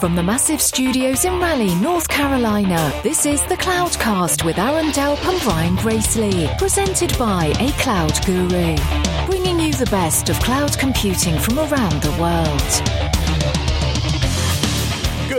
From the massive studios in Raleigh, North Carolina, this is the Cloudcast with Aaron Delp and Brian Gracely, presented by A Cloud Guru, bringing you the best of cloud computing from around the world.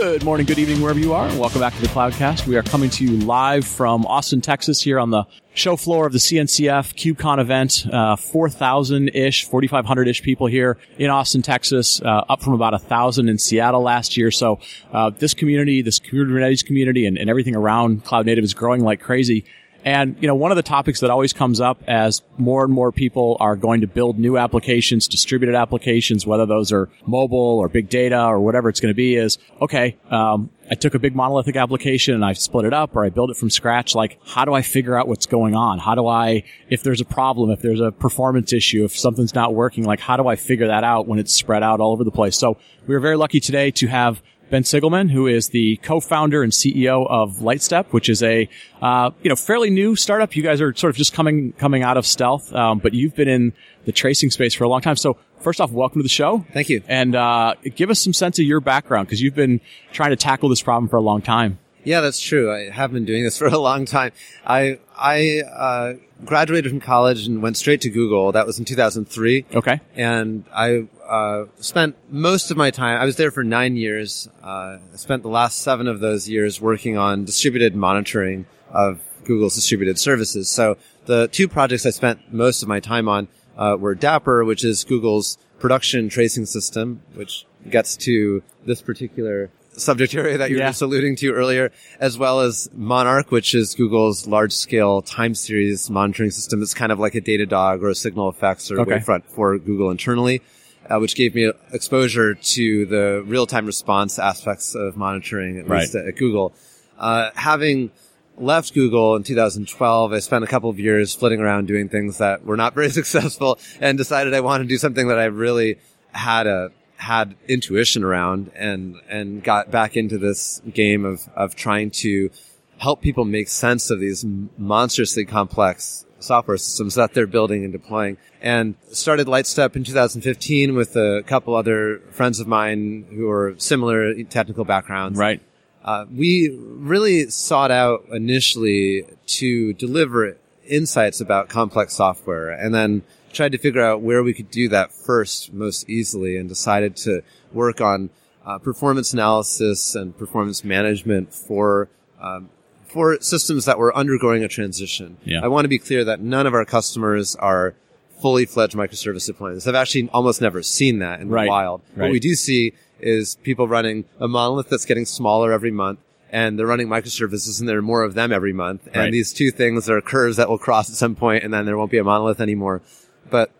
Good morning, good evening, wherever you are, and welcome back to the Cloudcast. We are coming to you live from Austin, Texas, here on the show floor of the CNCF KubeCon event. Uh, 4,000-ish, 4,500-ish people here in Austin, Texas, uh, up from about 1,000 in Seattle last year. So uh, this community, this Kubernetes community, and, and everything around Cloud Native is growing like crazy. And, you know, one of the topics that always comes up as more and more people are going to build new applications, distributed applications, whether those are mobile or big data or whatever it's going to be is, okay, um, I took a big monolithic application and I split it up or I built it from scratch. Like, how do I figure out what's going on? How do I, if there's a problem, if there's a performance issue, if something's not working, like, how do I figure that out when it's spread out all over the place? So we were very lucky today to have Ben Sigelman, who is the co-founder and CEO of Lightstep, which is a uh, you know fairly new startup. You guys are sort of just coming coming out of stealth, um, but you've been in the tracing space for a long time. So first off, welcome to the show. Thank you, and uh, give us some sense of your background because you've been trying to tackle this problem for a long time. Yeah, that's true. I have been doing this for a long time. I I uh, graduated from college and went straight to Google. That was in 2003. Okay. And I uh, spent most of my time. I was there for nine years. Uh, I spent the last seven of those years working on distributed monitoring of Google's distributed services. So the two projects I spent most of my time on uh, were Dapper, which is Google's production tracing system, which gets to this particular subject area that you were yeah. just alluding to earlier, as well as Monarch, which is Google's large scale time series monitoring system. It's kind of like a Datadog or a SignalFx or okay. Wavefront for Google internally. Uh, which gave me exposure to the real-time response aspects of monitoring, at right. least at, at Google. Uh, having left Google in 2012, I spent a couple of years flitting around doing things that were not very successful and decided I wanted to do something that I really had a had intuition around and and got back into this game of of trying to help people make sense of these monstrously complex software systems that they're building and deploying. And started Lightstep in 2015 with a couple other friends of mine who are similar technical backgrounds. Right. Uh, we really sought out initially to deliver insights about complex software and then tried to figure out where we could do that first most easily and decided to work on uh, performance analysis and performance management for um, for systems that were undergoing a transition. Yeah. I want to be clear that none of our customers are fully fledged microservice deployments. I've actually almost never seen that in right. the wild. Right. What we do see is people running a monolith that's getting smaller every month and they're running microservices and there are more of them every month. And right. these two things are curves that will cross at some point and then there won't be a monolith anymore. But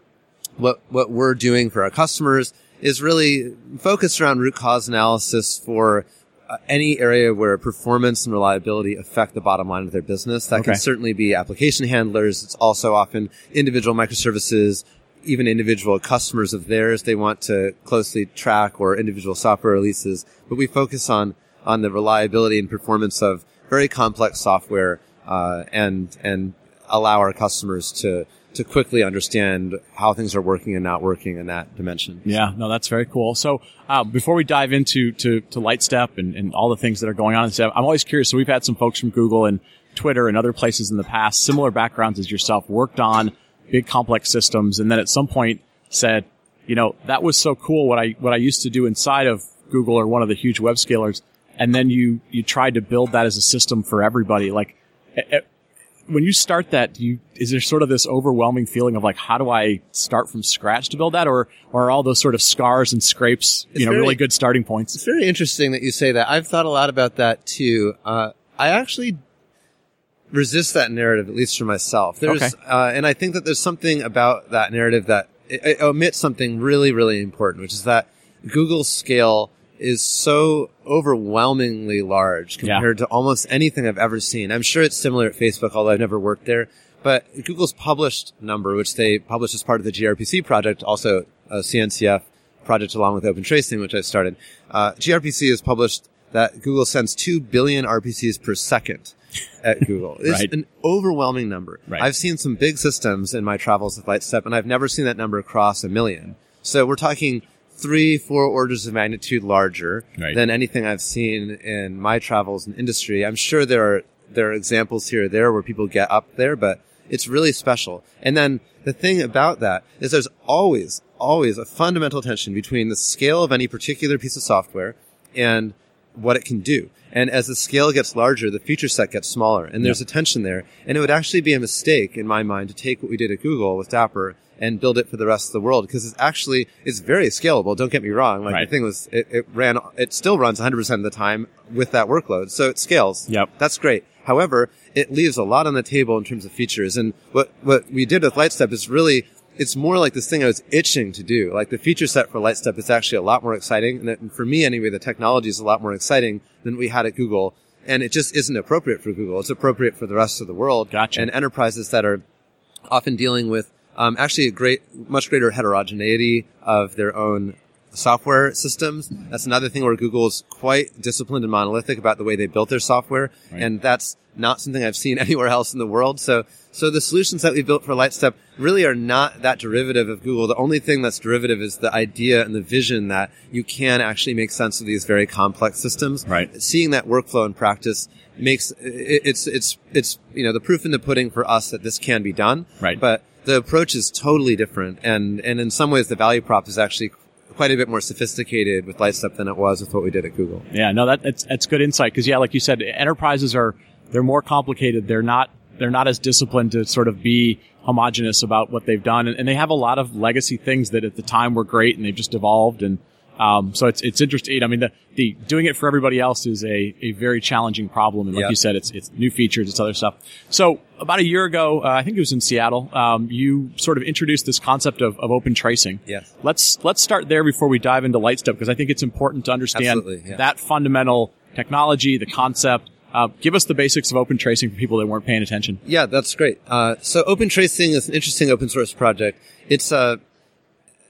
what, what we're doing for our customers is really focused around root cause analysis for uh, any area where performance and reliability affect the bottom line of their business. That okay. can certainly be application handlers. It's also often individual microservices, even individual customers of theirs they want to closely track or individual software releases. But we focus on, on the reliability and performance of very complex software, uh, and, and allow our customers to, to quickly understand how things are working and not working in that dimension. Yeah, no, that's very cool. So um, before we dive into to, to Lightstep and, and all the things that are going on, I'm always curious. So we've had some folks from Google and Twitter and other places in the past, similar backgrounds as yourself, worked on big complex systems, and then at some point said, you know, that was so cool what I what I used to do inside of Google or one of the huge web scalers, and then you you tried to build that as a system for everybody. Like when you start that, do you, is there sort of this overwhelming feeling of like, how do I start from scratch to build that? Or, or are all those sort of scars and scrapes, you it's know, very, really good starting points? It's very interesting that you say that. I've thought a lot about that too. Uh, I actually resist that narrative, at least for myself. There's, okay. uh, and I think that there's something about that narrative that it, it omits something really, really important, which is that Google scale is so overwhelmingly large compared yeah. to almost anything I've ever seen. I'm sure it's similar at Facebook, although I've never worked there. But Google's published number, which they published as part of the gRPC project, also a CNCF project along with Open Tracing, which I started. Uh, gRPC has published that Google sends 2 billion RPCs per second at Google. It's right. an overwhelming number. Right. I've seen some big systems in my travels with Lightstep, and I've never seen that number cross a million. So we're talking three, four orders of magnitude larger Right. than anything I've seen in my travels and industry. I'm sure there are there are examples here or there where people get up there, but it's really special. And then the thing about that is there's always, always a fundamental tension between the scale of any particular piece of software and what it can do. And as the scale gets larger, the feature set gets smaller, and there's Yeah. a tension there. And it would actually be a mistake, in my mind, to take what we did at Google with Dapper and build it for the rest of the world because it's actually it's very scalable. Don't get me wrong. Like Right. the thing was, it, it ran, it still runs 100 percent of the time with that workload, so it scales. Yep. that's great. However, it leaves a lot on the table in terms of features. And what what we did with Lightstep is really it's more like this thing I was itching to do. Like the feature set for Lightstep is actually a lot more exciting. And that- for me, anyway, the technology is a lot more exciting than we had at Google. And it just isn't appropriate for Google. It's appropriate for the rest of the world. Gotcha. And enterprises that are often dealing with um, actually a great, much greater heterogeneity of their own software systems. That's another thing where Google's quite disciplined and monolithic about the way they built their software, Right. and that's not something I've seen anywhere else in the world. So, so the solutions that we built for Lightstep really are not that derivative of Google. The only thing that's derivative is the idea and the vision that you can actually make sense of these very complex systems. Right. Seeing that workflow in practice makes it's it's it's you know the proof in the pudding for us that this can be done. Right. But the approach is totally different, and and in some ways the value prop is actually quite a bit more sophisticated with Lightstep than it was with what we did at Google. Yeah, no, that, that's that's good insight because yeah, like you said, enterprises are they're more complicated. They're not they're not as disciplined to sort of be homogenous about what they've done, and, and they have a lot of legacy things that at the time were great and they've just evolved. And um, so it's it's interesting. I mean, the, the doing it for everybody else is a, a very challenging problem, and like Yeah. you said, it's it's new features, it's other stuff. So about a year ago, uh, I think it was in Seattle, um, you sort of introduced this concept of, of open tracing. Yes. Let's let's start there before we dive into Lightstep because I think it's important to understand yeah. that fundamental technology, the concept. Uh, give us the basics of open tracing for people that weren't paying attention. Yeah, that's great. Uh, so Open Tracing is an interesting open source project. It's uh,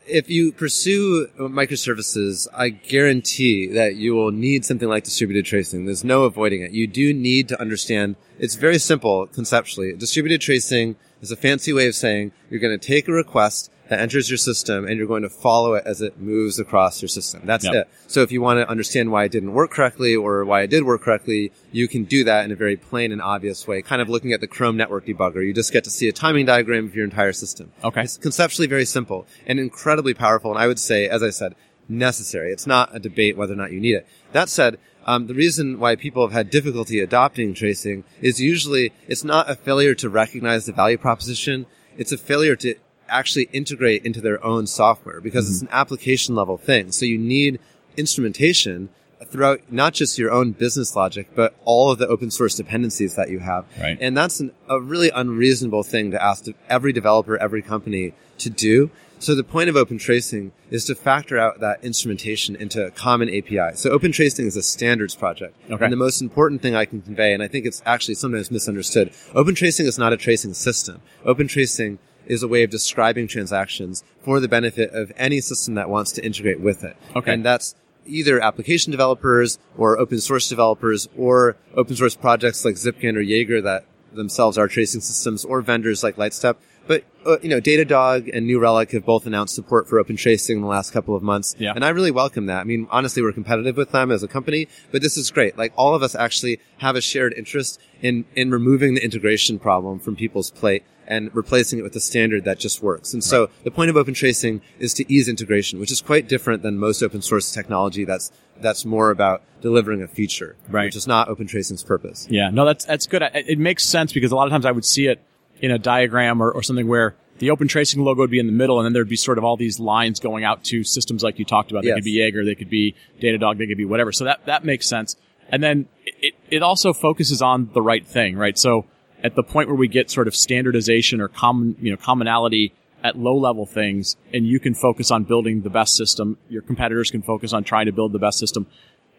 if you pursue microservices, I guarantee that you will need something like distributed tracing. There's no avoiding it. You do need to understand. It's very simple conceptually. Distributed tracing is a fancy way of saying you're going to take a request that enters your system and you're going to follow it as it moves across your system. That's Yep. it. So if you want to understand why it didn't work correctly or why it did work correctly, you can do that in a very plain and obvious way, kind of looking at the Chrome network debugger. You just get to see a timing diagram of your entire system. Okay. It's conceptually very simple and incredibly powerful. And I would say, as I said, necessary. It's not a debate whether or not you need it. That said, um, the reason why people have had difficulty adopting tracing is usually it's not a failure to recognize the value proposition. It's a failure to actually integrate into their own software because it's mm-hmm. an application level thing. So you need instrumentation throughout not just your own business logic, but all of the open source dependencies that you have. Right. And that's an, a really unreasonable thing to ask every developer, every company to do. So the point of open tracing is to factor out that instrumentation into a common API. So open tracing is a standards project. Okay. And the most important thing I can convey, and I think it's actually sometimes misunderstood, open tracing is not a tracing system. Open tracing is a way of describing transactions for the benefit of any system that wants to integrate with it. Okay. And that's either application developers or open source developers or open source projects like Zipkin or Jaeger that themselves are tracing systems or vendors like Lightstep. But, uh, you know, Datadog and New Relic have both announced support for open tracing in the last couple of months. Yeah. And I really welcome that. I mean, honestly, we're competitive with them as a company, but this is great. Like all of us actually have a shared interest in, in removing the integration problem from people's plate and replacing it with a standard that just works. And so the point of open tracing is to ease integration, which is quite different than most open source technology that's that's more about delivering a feature, Right. which is not open tracing's purpose. Yeah, no, that's that's good. It, it makes sense because a lot of times I would see it in a diagram or, or something where the open tracing logo would be in the middle, and then there'd be sort of all these lines going out to systems like you talked about. They Yes. could be Jaeger, they could be Datadog, they could be whatever. So that that makes sense. And then it it also focuses on the right thing, right? So at the point where we get sort of standardization or common you know commonality at low level things, and you can focus on building the best system, your competitors can focus on trying to build the best system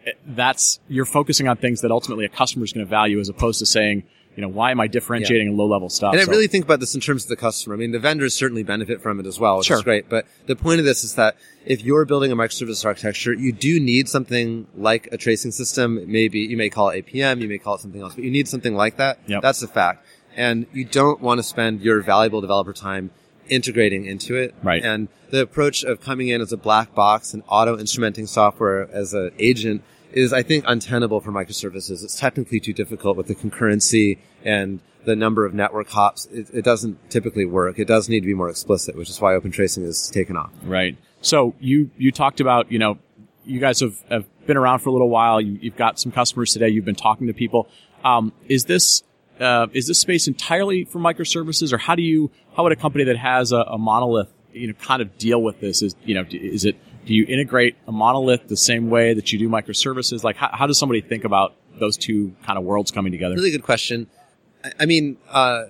eh, that's you're focusing on things that ultimately a customer is going to value as opposed to saying, you know, why am I differentiating in low level stuff? And I So- really think about this in terms of the customer. I mean, the vendors certainly benefit from it as well, which Sure. is great. But the point of this is that if you're building a microservice architecture, you do need something like a tracing system. Maybe you may call it APM, you may call it something else, but you need something like that. Yep. That's a fact. And you don't want to spend your valuable developer time integrating into it. Right. And the approach of coming in as a black box and auto instrumenting software as an agent is, I think, untenable for microservices. It's technically too difficult with the concurrency and the number of network hops. It, it doesn't typically work. It does need to be more explicit, which is why open tracing is taken off. Right. So you you talked about you know you guys have, have been around for a little while. You, have got some customers today. You've been talking to people. Um, is this uh, is this space entirely for microservices, or how do you how would a company that has a, a monolith you know kind of deal with this? Is you know is it do you integrate a monolith the same way that you do microservices? Like how, how does somebody think about those two kind of worlds coming together? Really good question. I, I mean, uh,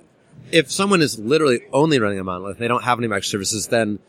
if someone is literally only running a monolith, they don't have any microservices, then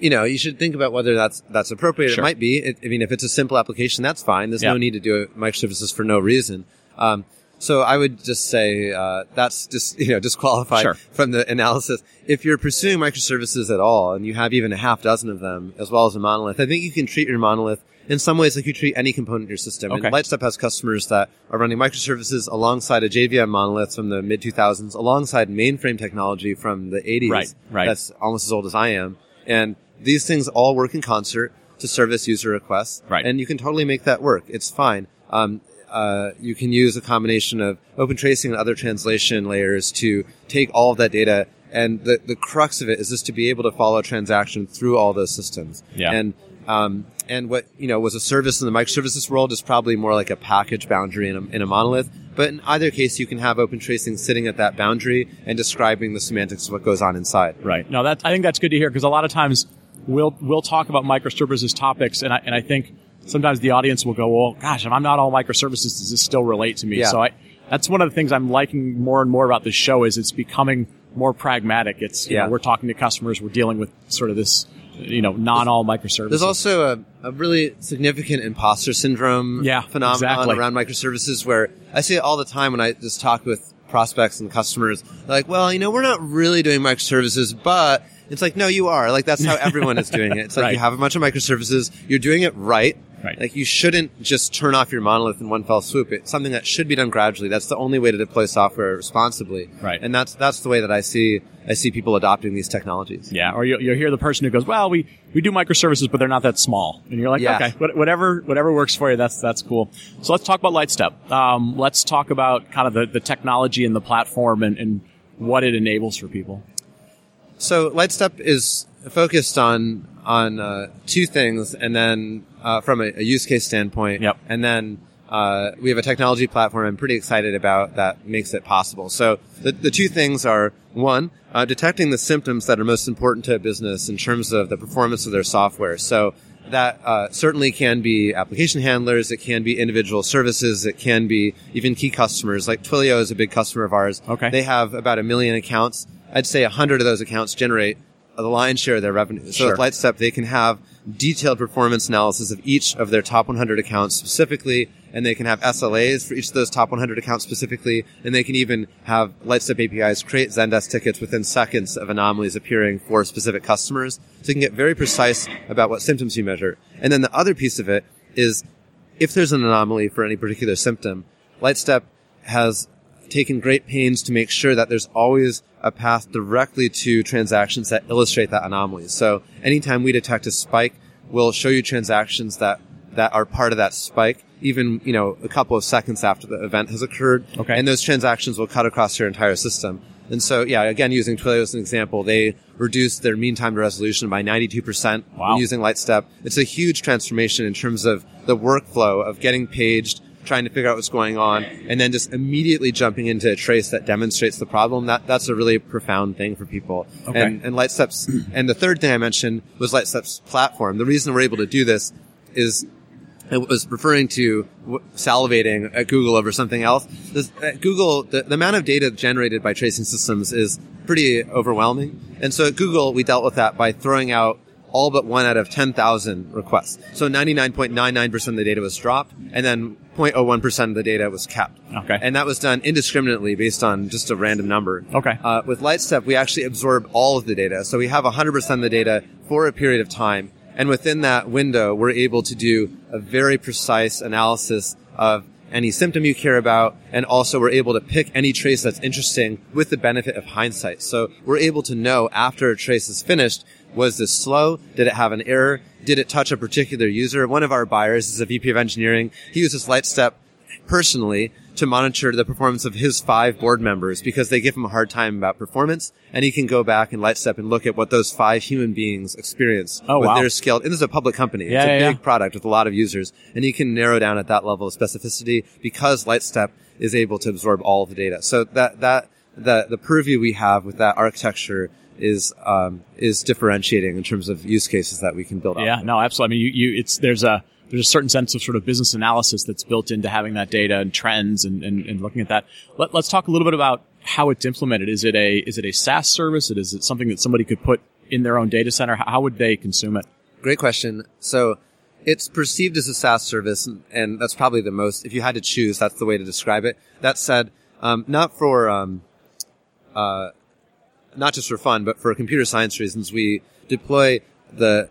you know, you should think about whether that's that's appropriate. Sure. It might be. It, I mean, if it's a simple application, that's fine. There's Yeah. no need to do microservices for no reason. Um, so I would just say uh, that's just you know disqualified Sure. from the analysis. If you're pursuing microservices at all, and you have even a half dozen of them, as well as a monolith, I think you can treat your monolith in some ways like you treat any component in your system. Okay. And Lightstep has customers that are running microservices alongside a JVM monolith from the mid 2000s, alongside mainframe technology from the 80s. Right, right. That's almost as old as I am. And these things all work in concert to service user requests. Right. And you can totally make that work. It's fine. Um, uh, you can use a combination of open tracing and other translation layers to take all of that data. And the, the crux of it is just to be able to follow a transaction through all those systems. Yeah. And, um, and what, you know, was a service in the microservices world is probably more like a package boundary in a, in a monolith. But in either case, you can have open tracing sitting at that boundary and describing the semantics of what goes on inside. Right. No, that I think that's good to hear because a lot of times we'll we'll talk about microservices topics, and I and I think sometimes the audience will go, "Well, gosh, if I'm not all microservices, does this still relate to me?" Yeah. So I that's one of the things I'm liking more and more about this show is it's becoming more pragmatic. It's you Yeah. know, we're talking to customers, we're dealing with sort of this you know non all microservices. There's also a, a really significant imposter syndrome Yeah, phenomenon exactly. around microservices where I see it all the time when I just talk with prospects and customers. They're like, well, you know, we're not really doing microservices, but it's like, no, you are. Like, that's how everyone is doing it. It's like Right. you have a bunch of microservices, you're doing it right. Right. Like, you shouldn't just turn off your monolith in one fell swoop. It's something that should be done gradually. That's the only way to deploy software responsibly. Right. And that's, that's the way that I see, I see people adopting these technologies. Yeah, or you'll, you'll hear the person who goes, "Well, we, we do microservices, but they're not that small," and you're like, Yeah. "Okay, whatever whatever works for you, that's that's cool." So let's talk about Lightstep. Um, let's talk about kind of the, the technology and the platform and, and what it enables for people. So Lightstep is focused on on uh, two things, and then uh, from a, a use case standpoint, Yep. and then uh, we have a technology platform I'm pretty excited about that makes it possible. So the, the two things are one, uh, detecting the symptoms that are most important to a business in terms of the performance of their software. So that uh, certainly can be application handlers, it can be individual services, it can be even key customers. Like Twilio is a big customer of ours. Okay. They have about a million accounts. I'd say a hundred of those accounts generate the lion's share of their revenue. So Sure. with Lightstep, they can have detailed performance analysis of each of their top 100 accounts specifically, and they can have SLAs for each of those top 100 accounts specifically, and they can even have Lightstep APIs create Zendesk tickets within seconds of anomalies appearing for specific customers. So you can get very precise about what symptoms you measure. And then the other piece of it is if there's an anomaly for any particular symptom, Lightstep has taken great pains to make sure that there's always a path directly to transactions that illustrate that anomaly. So anytime we detect a spike, we'll show you transactions that, that are part of that spike, even, you know, a couple of seconds after the event has occurred. Okay. And those transactions will cut across your entire system. And so, yeah, again, using Twilio as an example, they reduced their mean time to resolution by 92% Wow. using Lightstep. It's a huge transformation in terms of the workflow of getting paged, trying to figure out what's going on, and then just immediately jumping into a trace that demonstrates the problem. That that's a really profound thing for people. Okay. And and Lightstep's and the third thing I mentioned was Lightstep's platform. The reason we're able to do this is I was referring to salivating at Google over something else. This, at Google, the, the amount of data generated by tracing systems is pretty overwhelming. And so at Google, we dealt with that by throwing out all but one out of 10,000 requests. So 99.99% of the data was dropped, and then 0.01% of the data was kept. Okay. And that was done indiscriminately based on just a random number. Okay. Uh, with Lightstep, we actually absorb all of the data. So we have 100% of the data for a period of time. And within that window, we're able to do a very precise analysis of any symptom you care about, and also we're able to pick any trace that's interesting with the benefit of hindsight. So we're able to know after a trace is finished, was this slow? Did it have an error? Did it touch a particular user? One of our buyers is a VP of engineering. He uses Lightstep personally to monitor the performance of his five board members because they give him a hard time about performance and he can go back and Lightstep and look at what those five human beings experience Oh, with wow. their skill. And this is a public company. Yeah, it's a yeah, big yeah. product with a lot of users and he can narrow down at that level of specificity because Lightstep is able to absorb all of the data. So that, that, the, the purview we have with that architecture is, um, is differentiating in terms of use cases that we can build on. Yeah, no, absolutely. I mean, you, you, it's there's a there's a certain sense of sort of business analysis that's built into having that data and trends and, and, and looking at that. Let, let's talk a little bit about how it's implemented. Is it a is it a SaaS service? Is it something that somebody could put in their own data center? How, how would they consume it? Great question. So it's perceived as a SaaS service, and- and that's probably the most. If you had to choose, that's the way to describe it. That said, um, not for um, uh, not just for fun, but for computer science reasons, we deploy the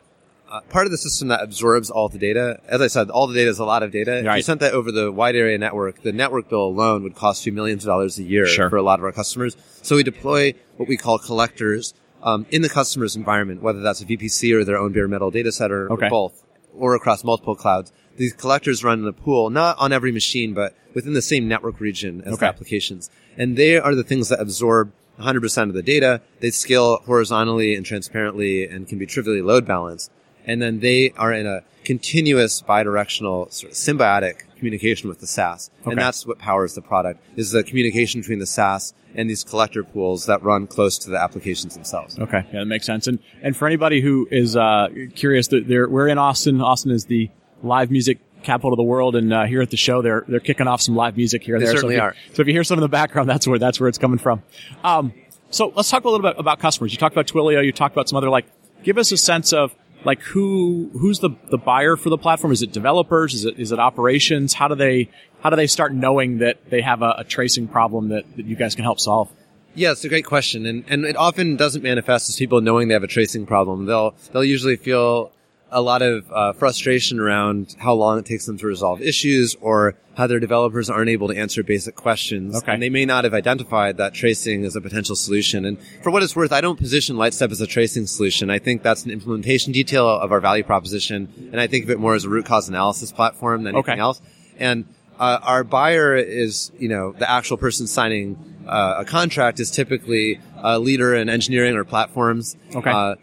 uh, part of the system that absorbs all the data. As I said, all the data is a lot of data. If you sent that over the wide area network, the network bill alone would cost you millions of dollars a year Sure. for a lot of our customers. So we deploy what we call collectors um, in the customer's environment, whether that's a VPC or their own bare metal data center Okay. or both, or across multiple clouds. These collectors run in a pool, not on every machine, but within the same network region as Okay. the applications. And they are the things that absorb 100% of the data. They scale horizontally and transparently and can be trivially load balanced. And then they are in a continuous bidirectional sort of symbiotic communication with the SaaS. Okay. And that's what powers the product is the communication between the SaaS and these collector pools that run close to the applications themselves. Okay, yeah, that makes sense. And and for anybody who is uh, curious, that we're in Austin. Austin is the live music capital of the world, and uh, here at the show, they're they're kicking off some live music here. and They there. certainly so if you, are. So if you hear some in the background, that's where that's where it's coming from. Um, so let's talk a little bit about customers. You talked about Twilio. You talked about some other like. Give us a sense of like who who's the the buyer for the platform? Is it developers? Is it is it operations? How do they how do they start knowing that they have a, a tracing problem that, that you guys can help solve? Yeah, it's a great question, and and it often doesn't manifest as people knowing they have a tracing problem. They'll they'll usually feel a lot of uh, frustration around how long it takes them to resolve issues, or how their developers aren't able to answer basic questions. Okay. And they may not have identified that tracing as a potential solution. And for what it's worth, I don't position Lightstep as a tracing solution. I think that's an implementation detail of our value proposition, and I think of it more as a root cause analysis platform than anything Okay. else. And uh, our buyer is, you know, the actual person signing uh, a contract is typically a leader in engineering or platforms. Okay.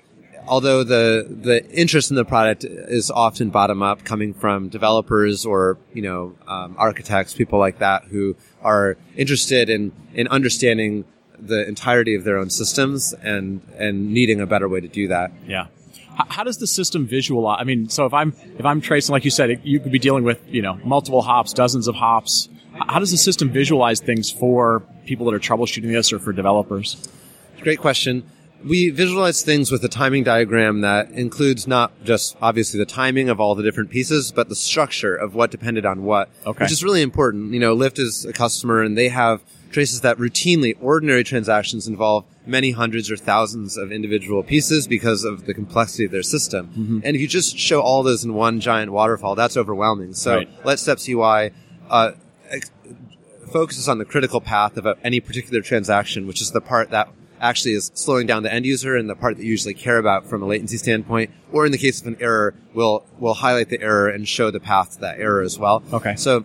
Although the the interest in the product is often bottom up, coming from developers or you know um, architects, people like that who are interested in in understanding the entirety of their own systems and and needing a better way to do that. Yeah. How, how does the system visualize? I mean, so if I'm if I'm tracing, like you said, it, you could be dealing with you know multiple hops, dozens of hops. H- How does the system visualize things for people that are troubleshooting this or for developers? Great question. We visualize things with a timing diagram that includes not just obviously the timing of all the different pieces, but the structure of what depended on what, Okay. which is really important. You know, Lyft is a customer and they have traces that routinely, ordinary transactions involve many hundreds or thousands of individual pieces because of the complexity of their system. Mm-hmm. And if you just show all those in one giant waterfall, that's overwhelming. So Right. Lightstep's UI, uh, focuses on the critical path of any particular transaction, which is the part that actually is slowing down the end user and the part that you usually care about from a latency standpoint. Or in the case of an error, we'll, we'll highlight the error and show the path to that error as well. Okay. So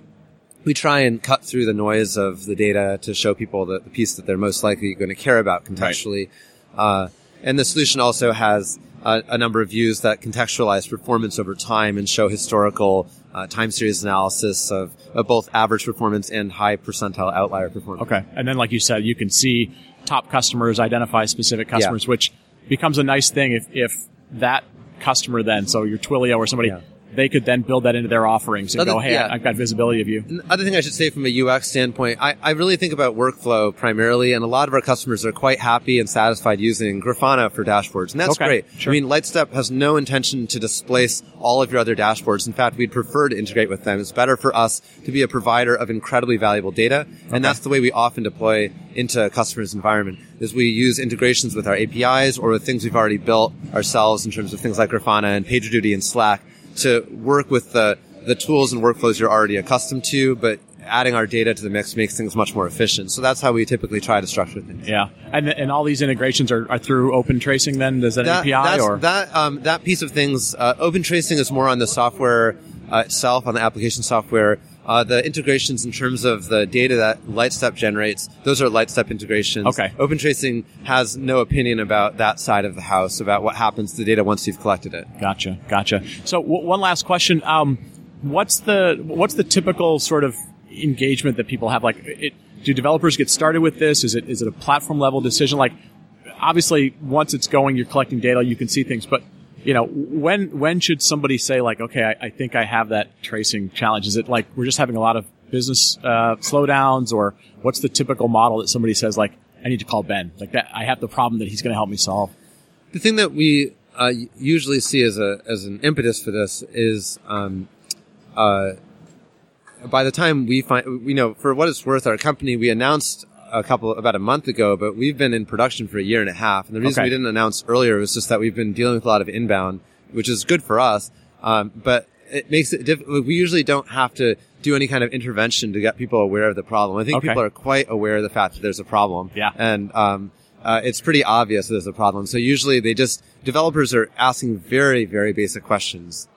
we try and cut through the noise of the data to show people the, the piece that they're most likely going to care about contextually. Uh, and the solution also has a, a number of views that contextualize performance over time and show historical uh, time series analysis of, of both average performance and high percentile outlier performance. Okay. And then, like you said, you can see top customers, identify specific customers, which becomes a nice thing if, if that customer then, so your Twilio or somebody, Yeah. They could then build that into their offerings and Other- go, hey, yeah. I've got visibility of you. Other thing I should say from a UX standpoint, I, I really think about workflow primarily, and a lot of our customers are quite happy and satisfied using Grafana for dashboards, and that's Okay, great. sure. I mean, Lightstep has no intention to displace all of your other dashboards. In fact, we'd prefer to integrate with them. It's better for us to be a provider of incredibly valuable data, and that's the way we often deploy into a customer's environment. Is we use integrations with our APIs or with things we've already built ourselves in terms of things like Grafana and PagerDuty and Slack to work with the the tools and workflows you're already accustomed to, but adding our data to the mix makes things much more efficient. So that's how we typically try to structure things. Yeah, and and all these integrations are, are through Open Tracing. Then does that, that API or that um, that piece of things? Uh, Open Tracing is more on the software uh, itself, on the application software. Uh, the integrations in terms of the data that Lightstep generates, those are Lightstep integrations. Okay. Open Tracing has no opinion about that side of the house, about what happens to the data once you've collected it. Gotcha, gotcha. So w- one last question. Um, what's the what's the typical sort of engagement that people have? Like, it, do developers get started with this? Is it is it a platform level decision? Like, obviously, once it's going, you're collecting data, you can see things, but you know, when when should somebody say like, okay, I, I, think I have that tracing challenge? Is it like we're just having a lot of business uh, slowdowns, or what's the typical model that somebody says like, I need to call Ben, like that, I have the problem that he's going to help me solve. The thing that we uh, usually see as a as an impetus for this is, um, uh, by the time we find, you know, for what it's worth, our company we announced a couple about a month ago, but we've been in production for a year and a half. And the reason okay. we didn't announce earlier was just that we've been dealing with a lot of inbound, which is good for us. Um, but it makes it difficult. We usually don't have to do any kind of intervention to get people aware of the problem. I think okay. people are quite aware of the fact that there's a problem. Yeah. And, um, uh, it's pretty obvious there's a problem. So usually they just, developers are asking very, very basic questions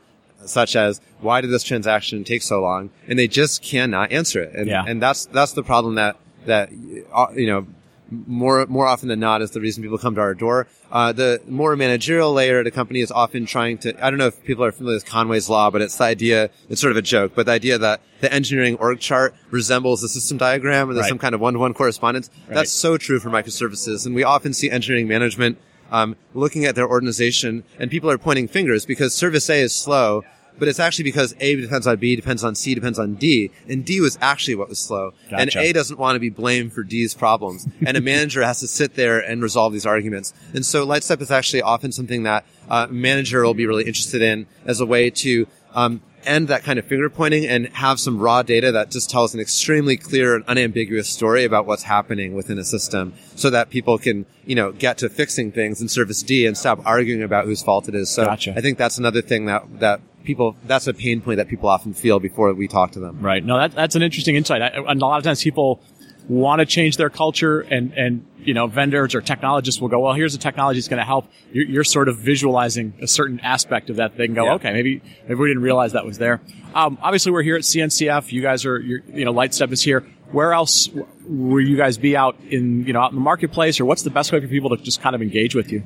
such as why did this transaction take so long and they just cannot answer it and, yeah. and that's that's the problem that that uh, you know more more often than not is the reason people come to our door. Uh, the more managerial layer at a company is often trying to. I don't know if people are familiar with Conway's law, but it's the idea. It's sort of a joke, but the idea that the engineering org chart resembles a system diagram, and there's right. some kind of one-to-one correspondence. Right. That's so true for microservices, and we often see engineering management um, looking at their organization, and people are pointing fingers because Service A is slow but it's actually because A depends on B, depends on C, depends on D, and D was actually what was slow. Gotcha. And A doesn't want to be blamed for D's problems, and a manager has to sit there and resolve these arguments. And so Lightstep is actually often something that uh, a manager will be really interested in as a way to um, end that kind of finger pointing and have some raw data that just tells an extremely clear and unambiguous story about what's happening within a system so that people can, you know, get to fixing things in service D and stop arguing about whose fault it is. So gotcha. I think that's another thing that, that people, that's a pain point that people often feel before we talk to them. Right. No, that, that's an interesting insight. I, and a lot of times people want to change their culture and, and, you know, vendors or technologists will go, well, here's a technology that's going to help. You're, you're, sort of visualizing a certain aspect of that. They can go, yeah. okay, maybe, maybe we didn't realize that was there. Um, obviously we're here at CNCF. You guys are, you know, Lightstep is here. Where else will you guys be out in, you know, out in the marketplace or what's the best way for people to just kind of engage with you?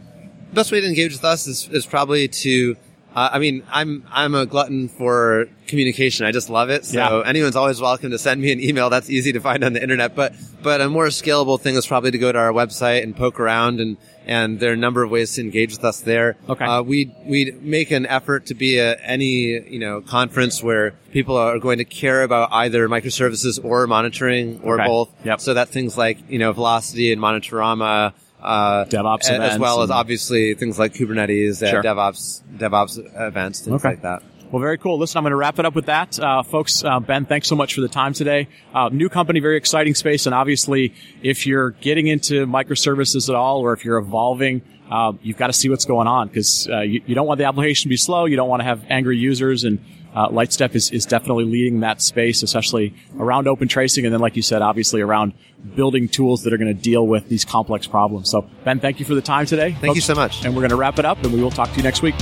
The best way to engage with us is, is probably to, uh, I mean, I'm I'm a glutton for communication. I just love it. So yeah. anyone's always welcome to send me an email. That's easy to find on the internet. But but a more scalable thing is probably to go to our website and poke around and and there are a number of ways to engage with us there. Okay. Uh, we we make an effort to be at any you know conference where people are going to care about either microservices or monitoring or okay. both. Yep. So that things like you know Velocity and Monitorama uh, DevOps as well as obviously things like Kubernetes, uh, Sure. DevOps, DevOps events, things Okay. like that. Well, very cool. Listen, I'm going to wrap it up with that. Uh, folks, uh, Ben, thanks so much for the time today. Uh, new company, very exciting space. And obviously, if you're getting into microservices at all, or if you're evolving, uh, you've got to see what's going on because uh, you, you don't want the application to be slow. You don't want to have angry users. And uh, Lightstep is, is definitely leading that space, especially around open tracing. And then, like you said, obviously around building tools that are going to deal with these complex problems. So, Ben, thank you for the time today. Thank you so much. And we're going to wrap it up and we will talk to you next week.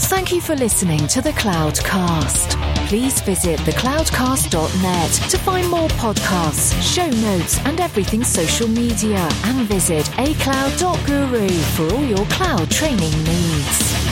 Thank you for listening to the Cloudcast. Please visit thecloudcast.net to find more podcasts, show notes, and everything social media. And visit acloud.guru for all your cloud training needs.